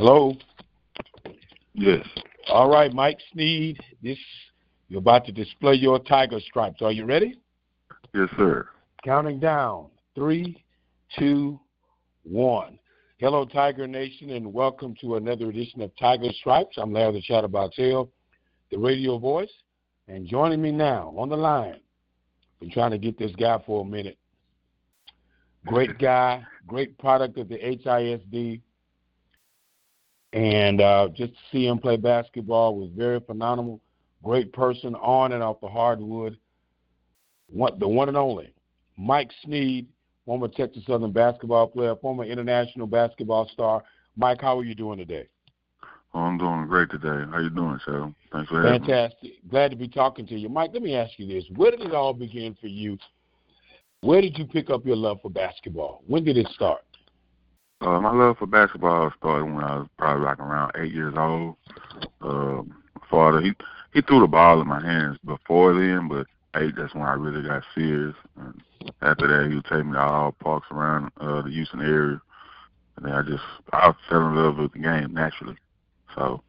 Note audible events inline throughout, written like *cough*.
Hello. Yes. All right, Mike Sneed. This you're about to display your tiger stripes. Are you ready? Yes, sir. Counting down. Three, two, one. Hello, Tiger Nation, and welcome to another edition of Tiger Stripes. I'm Larry the Chattabox Hill, the radio voice, and joining me now on the line. Been trying to get this guy for a minute. Great guy, great product of the HISD, and uh, just to see him play basketball was very phenomenal. Great person on and off the hardwood. One, the one and only Mike Sneed, former Texas Southern basketball player, former international basketball star. Mike, how are you doing today? Oh, I'm doing great today. How you doing, sir? Thanks for having Fantastic. me. Fantastic. Glad to be talking to you. Mike, let me ask you this. Where did it all begin for you? Where did you pick up your love for basketball? When did it start? Uh, my love for basketball started when I was probably like around eight years old. Uh, father, he he threw the ball in my hands before then, but eight, that's when I really got serious. And after that, he would take me to all parks around uh, the Houston area, and then I just I fell in love with the game naturally. So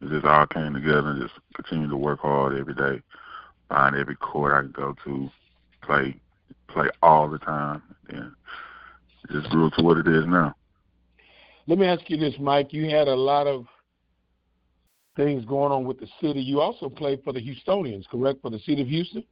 it just all came together and just continued to work hard every day, find every court I could go to, play play all the time, and just grew to what it is now. Let me ask you this, Mike. You had a lot of things going on with the city. You also played for the Houstonians, correct? For the city of Houston?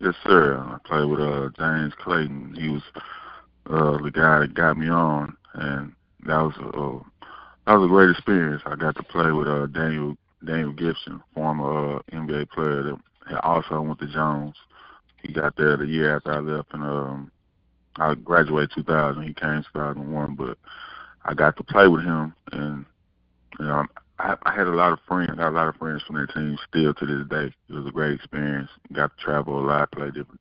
Yes, sir. I played with uh James Clayton. He was uh the guy that got me on and that was a uh, that was a great experience. I got to play with uh Daniel Daniel Gibson, former uh NBA player that had also went to Jones. He got there the year after I left and um I graduated two thousand, he came two thousand one, but I got to play with him and you know I, I had a lot of friends. I got a lot of friends from their team still to this day. It was a great experience. Got to travel a lot, play different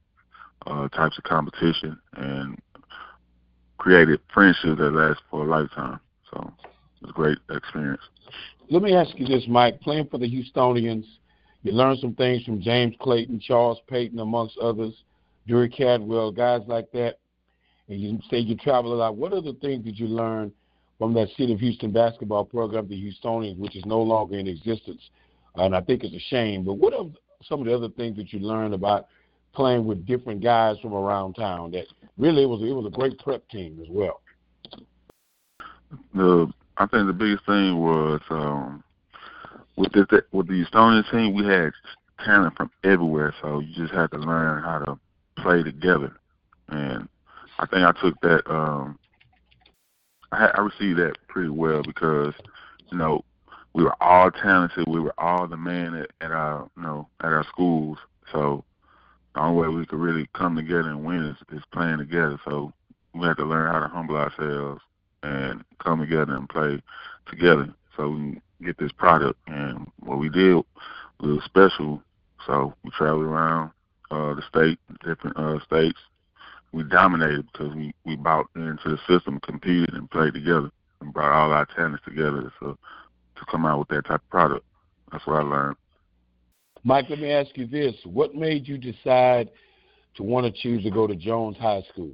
uh, types of competition, and created friendships that last for a lifetime. So it was a great experience. Let me ask you this, Mike. Playing for the Houstonians, you learned some things from James Clayton, Charles Payton, amongst others, Drury Cadwell, guys like that. And you say you travel a lot. What other things did you learn from that City of Houston basketball program, the Houstonians, which is no longer in existence. And I think it's a shame. But what are some of the other things that you learned about playing with different guys from around town? That really it was it was a great prep team as well. The I think the biggest thing was um, with the with the Houstonian team, we had talent from everywhere, so you just had to learn how to play together. And I think I took that um, I, I received that pretty well because you know we were all talented. We were all the man at, at our you know at our schools. So the only way we could really come together and win is, is playing together. So we had to learn how to humble ourselves and come together and play together so we can get this product. And what we did was special. So we traveled around uh, the state, different uh, states, we dominated because we we bought into the system, competed, and played together, and brought all our talents together So to come out with that type of product. That's what I learned. Mike, let me ask you this: What made you decide to want to choose to go to Jones High School?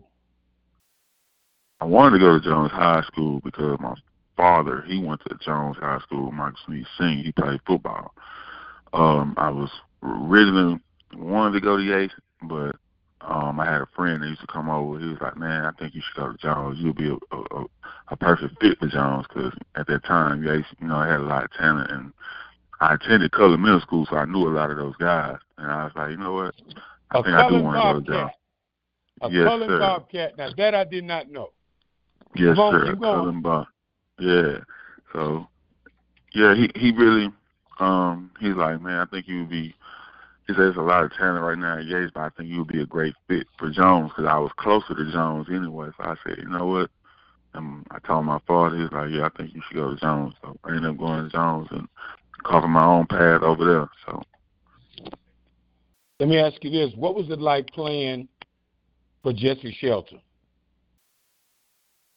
I wanted to go to Jones High School because my father he went to Jones High School. Mike Sneed Senior. He played football. Um, I was originally wanted to go to Yates, but um, I had a friend that used to come over. He was like, "Man, I think you should go to Jones. You'll be a, a, a perfect fit for Jones." Because at that time, yeah, you know, I had a lot of talent, and I attended Cullen Middle School, so I knew a lot of those guys. And I was like, you know what? I a think I do want to go to Jones. A yes, Cullen sir. Bobcat. Now that I did not know. Yes, on, sir. Cullen Bob. Yeah. So, yeah, he he really, um, he's like, man, I think you would be he says there's a lot of talent right now at Yates, but I think you would be a great fit for Jones because I was closer to Jones anyway. So I said, you know what? And I told my father, he was like, yeah, I think you should go to Jones. So I ended up going to Jones and carving my own path over there. So. Let me ask you this: What was it like playing for Jesse Shelton?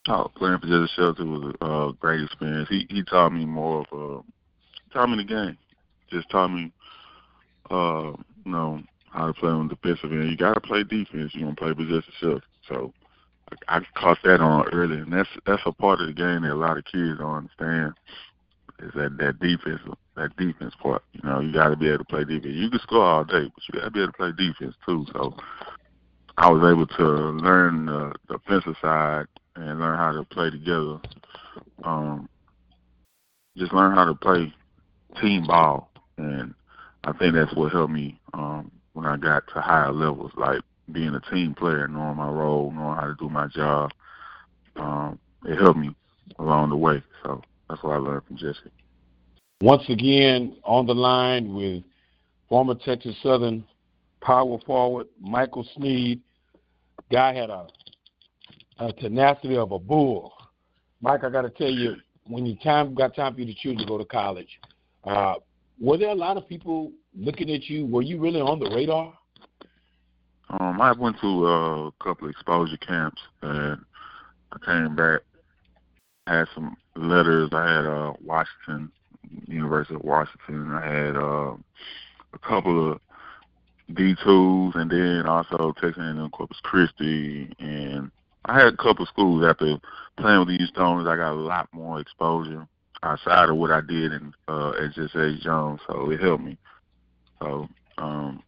Oh, playing for Jesse Shelton was a uh, great experience. He he taught me more of uh, taught me the game. Just taught me uh, you know, how to play on the defensive end. You got to play defense. You're going to play possession self. So I caught that on early, and that's that's a part of the game that a lot of kids don't understand. Is that that defense, that defense part? You know, you got to be able to play defense. You can score all day, but you got to be able to play defense too. So I was able to learn the, offensive side and learn how to play together. Um, just learn how to play team ball, and I think that's what helped me um, when I got to higher levels, like being a team player, knowing my role, knowing how to do my job. Um, it helped me along the way. So that's what I learned from Jesse. Once again, on the line with former Texas Southern power forward Michael Sneed. Guy had a, a tenacity of a bull. Mike, I got to tell you, when you time got time for you to choose to go to college, uh, were there a lot of people looking at you? Were you really on the radar? Um, I went to uh, a couple of exposure camps, and I came back. Had some letters. I had uh, Washington, University of Washington. I had uh, a couple of D twos, and then also Texas A&M Corpus Christi, and I had a couple of schools after playing with the Houstonians. I got a lot more exposure outside of what I did in uh, at just H Jones, so it helped me. So um,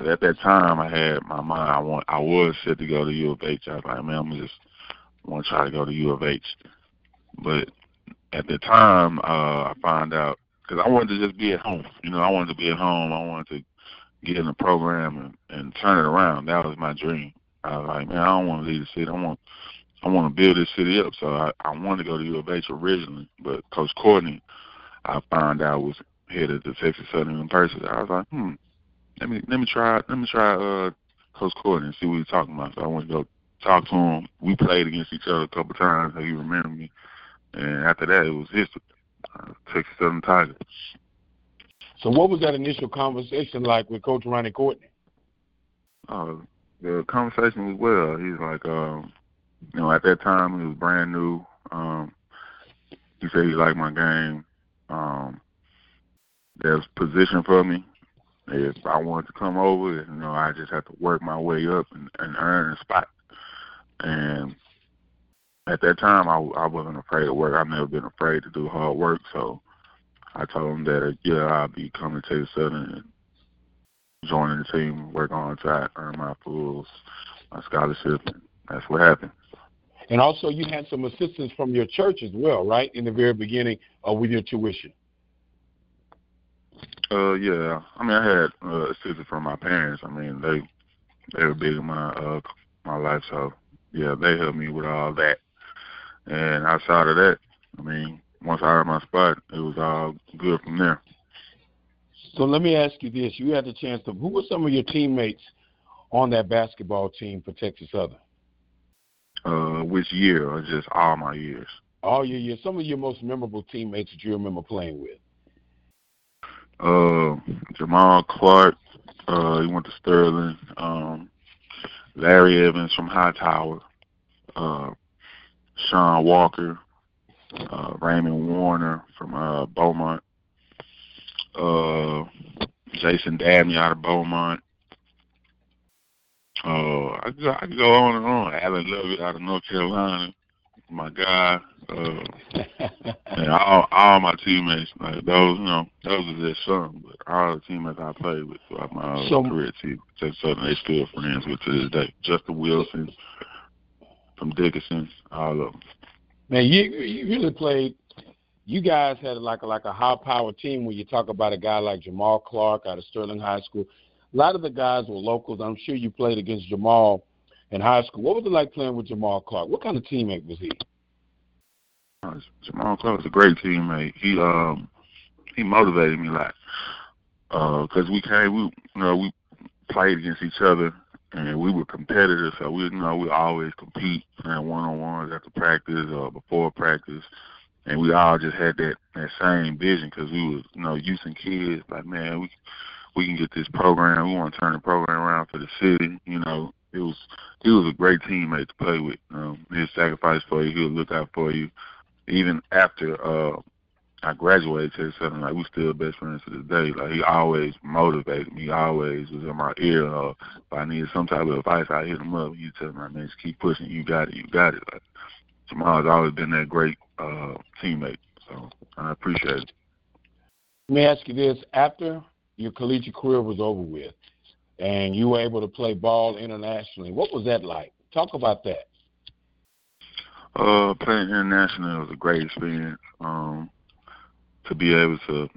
at that time, I had my mind. I want. I was set to go to U of H. I was like, man, I'm just want to try to go to U of H. But at the time, uh, I found out because I wanted to just be at home. You know, I wanted to be at home. I wanted to get in the program and, and turn it around. That was my dream. I was like, man, I don't want to leave the city. I want I want to build this city up. So I, I wanted to go to U of H originally, but Coach Courtney, I found out was headed to Texas Southern University. I was like, hmm, let me let me try let me try uh Coach Courtney and see what he's talking about. So I went to go talk to him. We played against each other a couple of times. So he remembered me, and after that, it was history. Uh, Texas Southern Tigers. So what was that initial conversation like with Coach Ronnie Courtney? Uh, the conversation was well. He's like, um, you know, at that time he was brand new. Um, he said he liked my game. Um, there's position for me. If I wanted to come over, you know, I just had to work my way up and, and earn a spot. And at that time, I, I wasn't afraid of work. I've never been afraid to do hard work. So I told him that, yeah, I'll be coming to Texas Southern and joining the team, work on to earn my full my scholarship. And that's what happened. And also, you had some assistance from your church as well, right, in the very beginning uh, with your tuition. Uh, yeah. I mean, I had uh, assistance from my parents. I mean, they they were big in my uh my life, so yeah, they helped me with all that. And outside of that, I mean, once I earned my spot, it was all good from there. So let me ask you this: You had the chance to. Who were some of your teammates on that basketball team for Texas Southern? Uh, which year, or just all my years? All your years. Some of your most memorable teammates that you remember playing with. Uh, Jamal Clark. Uh, he went to Sterling. Um, Larry Evans from Hightower. Uh, Sean Walker uh, Raymond Warner from uh, Beaumont, uh, Jason Dabney out of Beaumont. Uh, I could, I could go on and on. Alan Lovett out of North Carolina, my guy. Uh, and all all my teammates, like those, you know, those are just some, but all the teammates I played with throughout my so, career, too, Texas Southern, they still friends with to this day. Justin Wilson from Dickinson, all of them. Man, you you really played. You guys had like a, like a high power team when you talk about a guy like Jamal Clark out of Sterling High School. A lot of the guys were locals. I'm sure you played against Jamal in high school. What was it like playing with Jamal Clark? What kind of teammate was he? Jamal Clark was a great teammate. He um he motivated me a lot because uh, we came we you know we played against each other and we were competitors, so we you know we always compete and one on ones after practice or before practice, and we all just had that that same vision because we was you know youth and kids like man we we can get this program, we want to turn the program around for the city, you know. It was he was a great teammate to play with. Um, he'd sacrifice for you, he'll look out for you, even after uh I graduated to something like we still best friends to this day. Like he always motivated me, always was in my ear. Uh, if I needed some type of advice, I hit him up. He tell me, man, just keep pushing. You got it. You got it. Like Jamal's always been that great uh, teammate. So I appreciate it. Let me ask you this: After your collegiate career was over with, and you were able to play ball internationally, what was that like? Talk about that. Uh, playing internationally was a great experience. Um, to be able to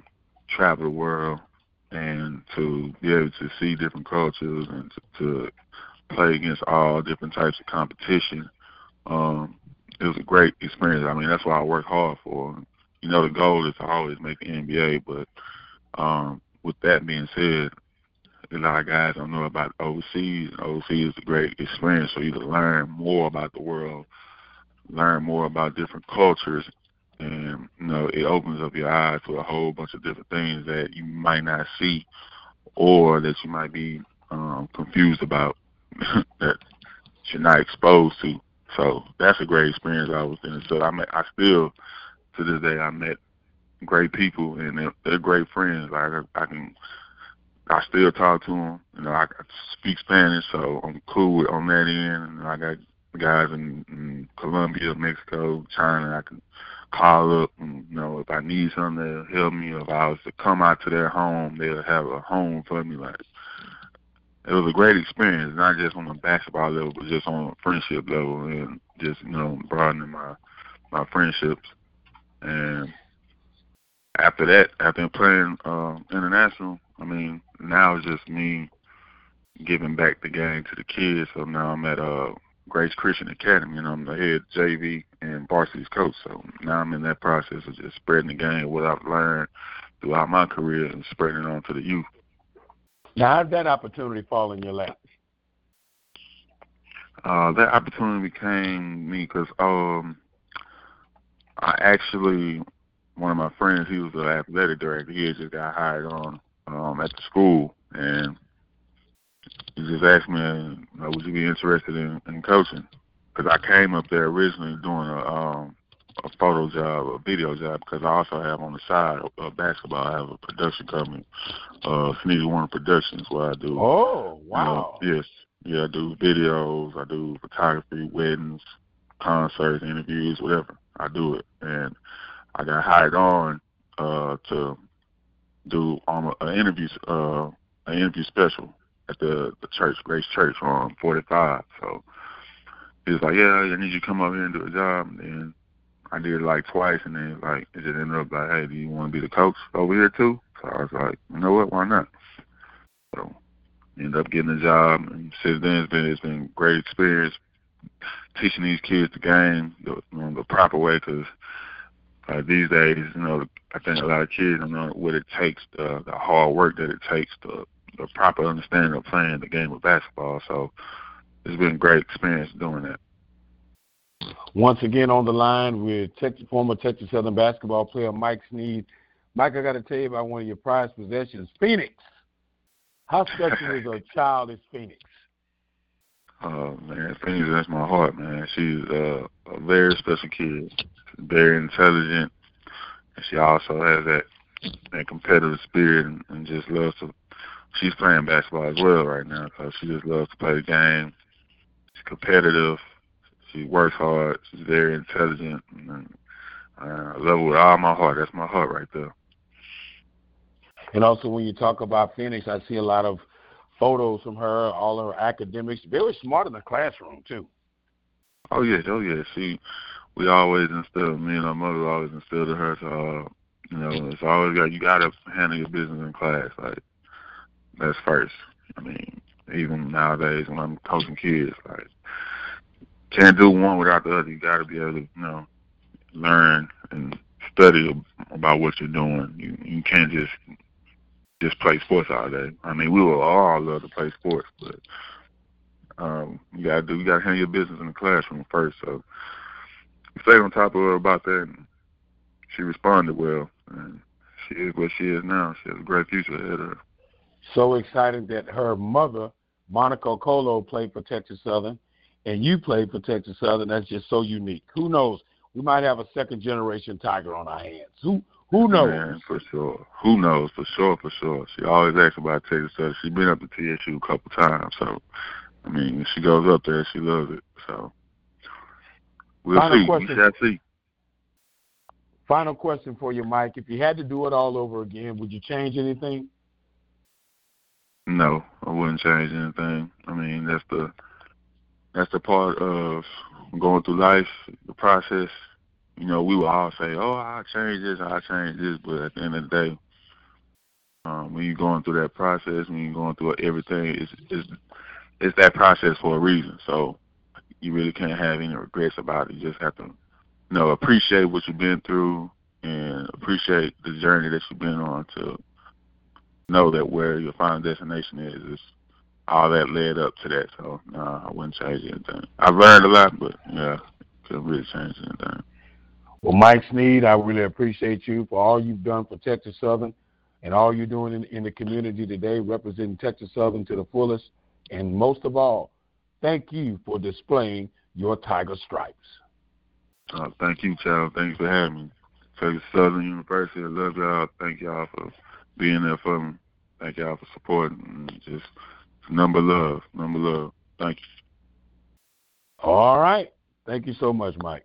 travel the world and to be able to see different cultures and to, to play against all different types of competition. Um, it was a great experience. I mean, that's what I work hard for. You know, the goal is to always make the NBA, but um, with that being said, a lot of guys don't know about overseas. Overseas is a great experience, so you can learn more about the world, learn more about different cultures, and you know it opens up your eyes to a whole bunch of different things that you might not see or that you might be um, confused about *laughs* that you're not exposed to. So that's a great experience. I was in. So I met, I still to this day I met great people and they're, they're great friends. Like I, I can, I still talk to them. You know, I, I speak Spanish, so I'm cool with, on that end. And I got guys in, in Colombia, Mexico, China. I can call up and you know if I need something they'll help me. If I was to come out to their home, they'll have a home for me. Like it was a great experience, not just on the basketball level, but just on a friendship level and just you know broadening my my friendships. And after that, after playing uh, international, I mean now it's just me giving back the game to the kids. So now I'm at uh Grace Christian Academy, and I'm the head JV and varsity's coach. So now I'm in that process of just spreading the game, what I've learned throughout my career, and spreading it on to the youth. Now, how did that opportunity fall in your lap? Uh, that opportunity came me because um, I actually one of my friends, he was the athletic director. He had just got hired on um, at the school, and he just asked me, uh, would you be interested in, in coaching? Because I came up there originally doing a um, a photo job, a video job, because I also have on the side of basketball. I have a production company, uh, Sneaky Warner Productions, where I do. Oh wow! You know, yes, yeah, I do videos, I do photography, weddings, concerts, interviews, whatever. I do it, and I got hired on uh, to do um, an interview, uh, an interview special at the the church, Grace Church on 45. So he was like, "Yeah, I need you to come up here and do a job." And I did it like twice, and then like it just ended up like, "Hey, do you want to be the coach over here too?" So I was like, "You know what? Why not?" So ended up getting a job, and since then it's been it's been great experience teaching these kids the game the, the proper way because uh, these days, you know, I think a lot of kids don't know what it takes, the, the hard work that it takes the, a proper understanding of playing the game of basketball. So it's been a great experience doing that. Once again on the line with Texas, former Texas Southern basketball player Mike Sneed. Mike, I got to tell you about one of your prized possessions, Phoenix. How special is a *laughs* child as Phoenix? Oh man, Phoenix, that's my heart, man. She's uh, a very special kid, very intelligent, and she also has that that competitive spirit and, and just loves to she's playing basketball as well right now because she just loves to play the game. She's competitive. She works hard. She's very intelligent. And, uh, I love her with all my heart. That's my heart right there. And also, when you talk about Phoenix, I see a lot of photos from her, all her academics. Very smart in the classroom too. Oh yeah, oh yeah. She, we always instilled. Me and her mother always instilled in her. To, uh, you know, it's always got you got to handle your business in class. Like that's first. I mean, even nowadays when I'm coaching kids, like can't do one without the other. You got to be able to, you know, learn and study about what you're doing. You you can't just just play sports all day. I mean, we will all love to play sports, but um, you gotta do you gotta handle your business in the classroom first. So we stayed on top of her about that, and she responded well, and she is what she is now. She has a great future ahead of her so excited that her mother, Monica Okolo, played for Texas Southern, and you played for Texas Southern. That's just so unique. Who knows? We might have a second generation Tiger on our hands. Who Who knows? Man, for sure. Who knows? For sure, for sure. She always asks about Texas Southern. She's been up to TSU a couple times, so I mean, she goes up there, she loves it. So we'll Final see. question. We shall see. Final question for you, Mike. If you had to do it all over again, would you change anything? No, I wouldn't change anything. I mean, that's the that's the part of going through life, the process. You know, we will all say, "Oh, I'll change this, I'll change this," but at the end of the day, um, when you're going through that process, when you're going through everything, it's it's it's that process for a reason. So you really can't have any regrets about it. You just have to, you know, appreciate what you've been through and appreciate the journey that you've been on to know that where your final destination is is all that led up to that. So no, nah, I wouldn't change anything. I've learned a lot, but yeah, couldn't really change anything. Well, Mike Sneed, I really appreciate you for all you've done for Texas Southern and all you're doing in, in the community today, representing Texas Southern to the fullest. And most of all, thank you for displaying your Tiger stripes. Uh, thank you, Charles. Thanks for having me. Texas Southern University, I love y'all. Thank y'all for being there for me. Thank y'all for supporting. Just number love, number love. Thank you. All right. Thank you so much, Mike.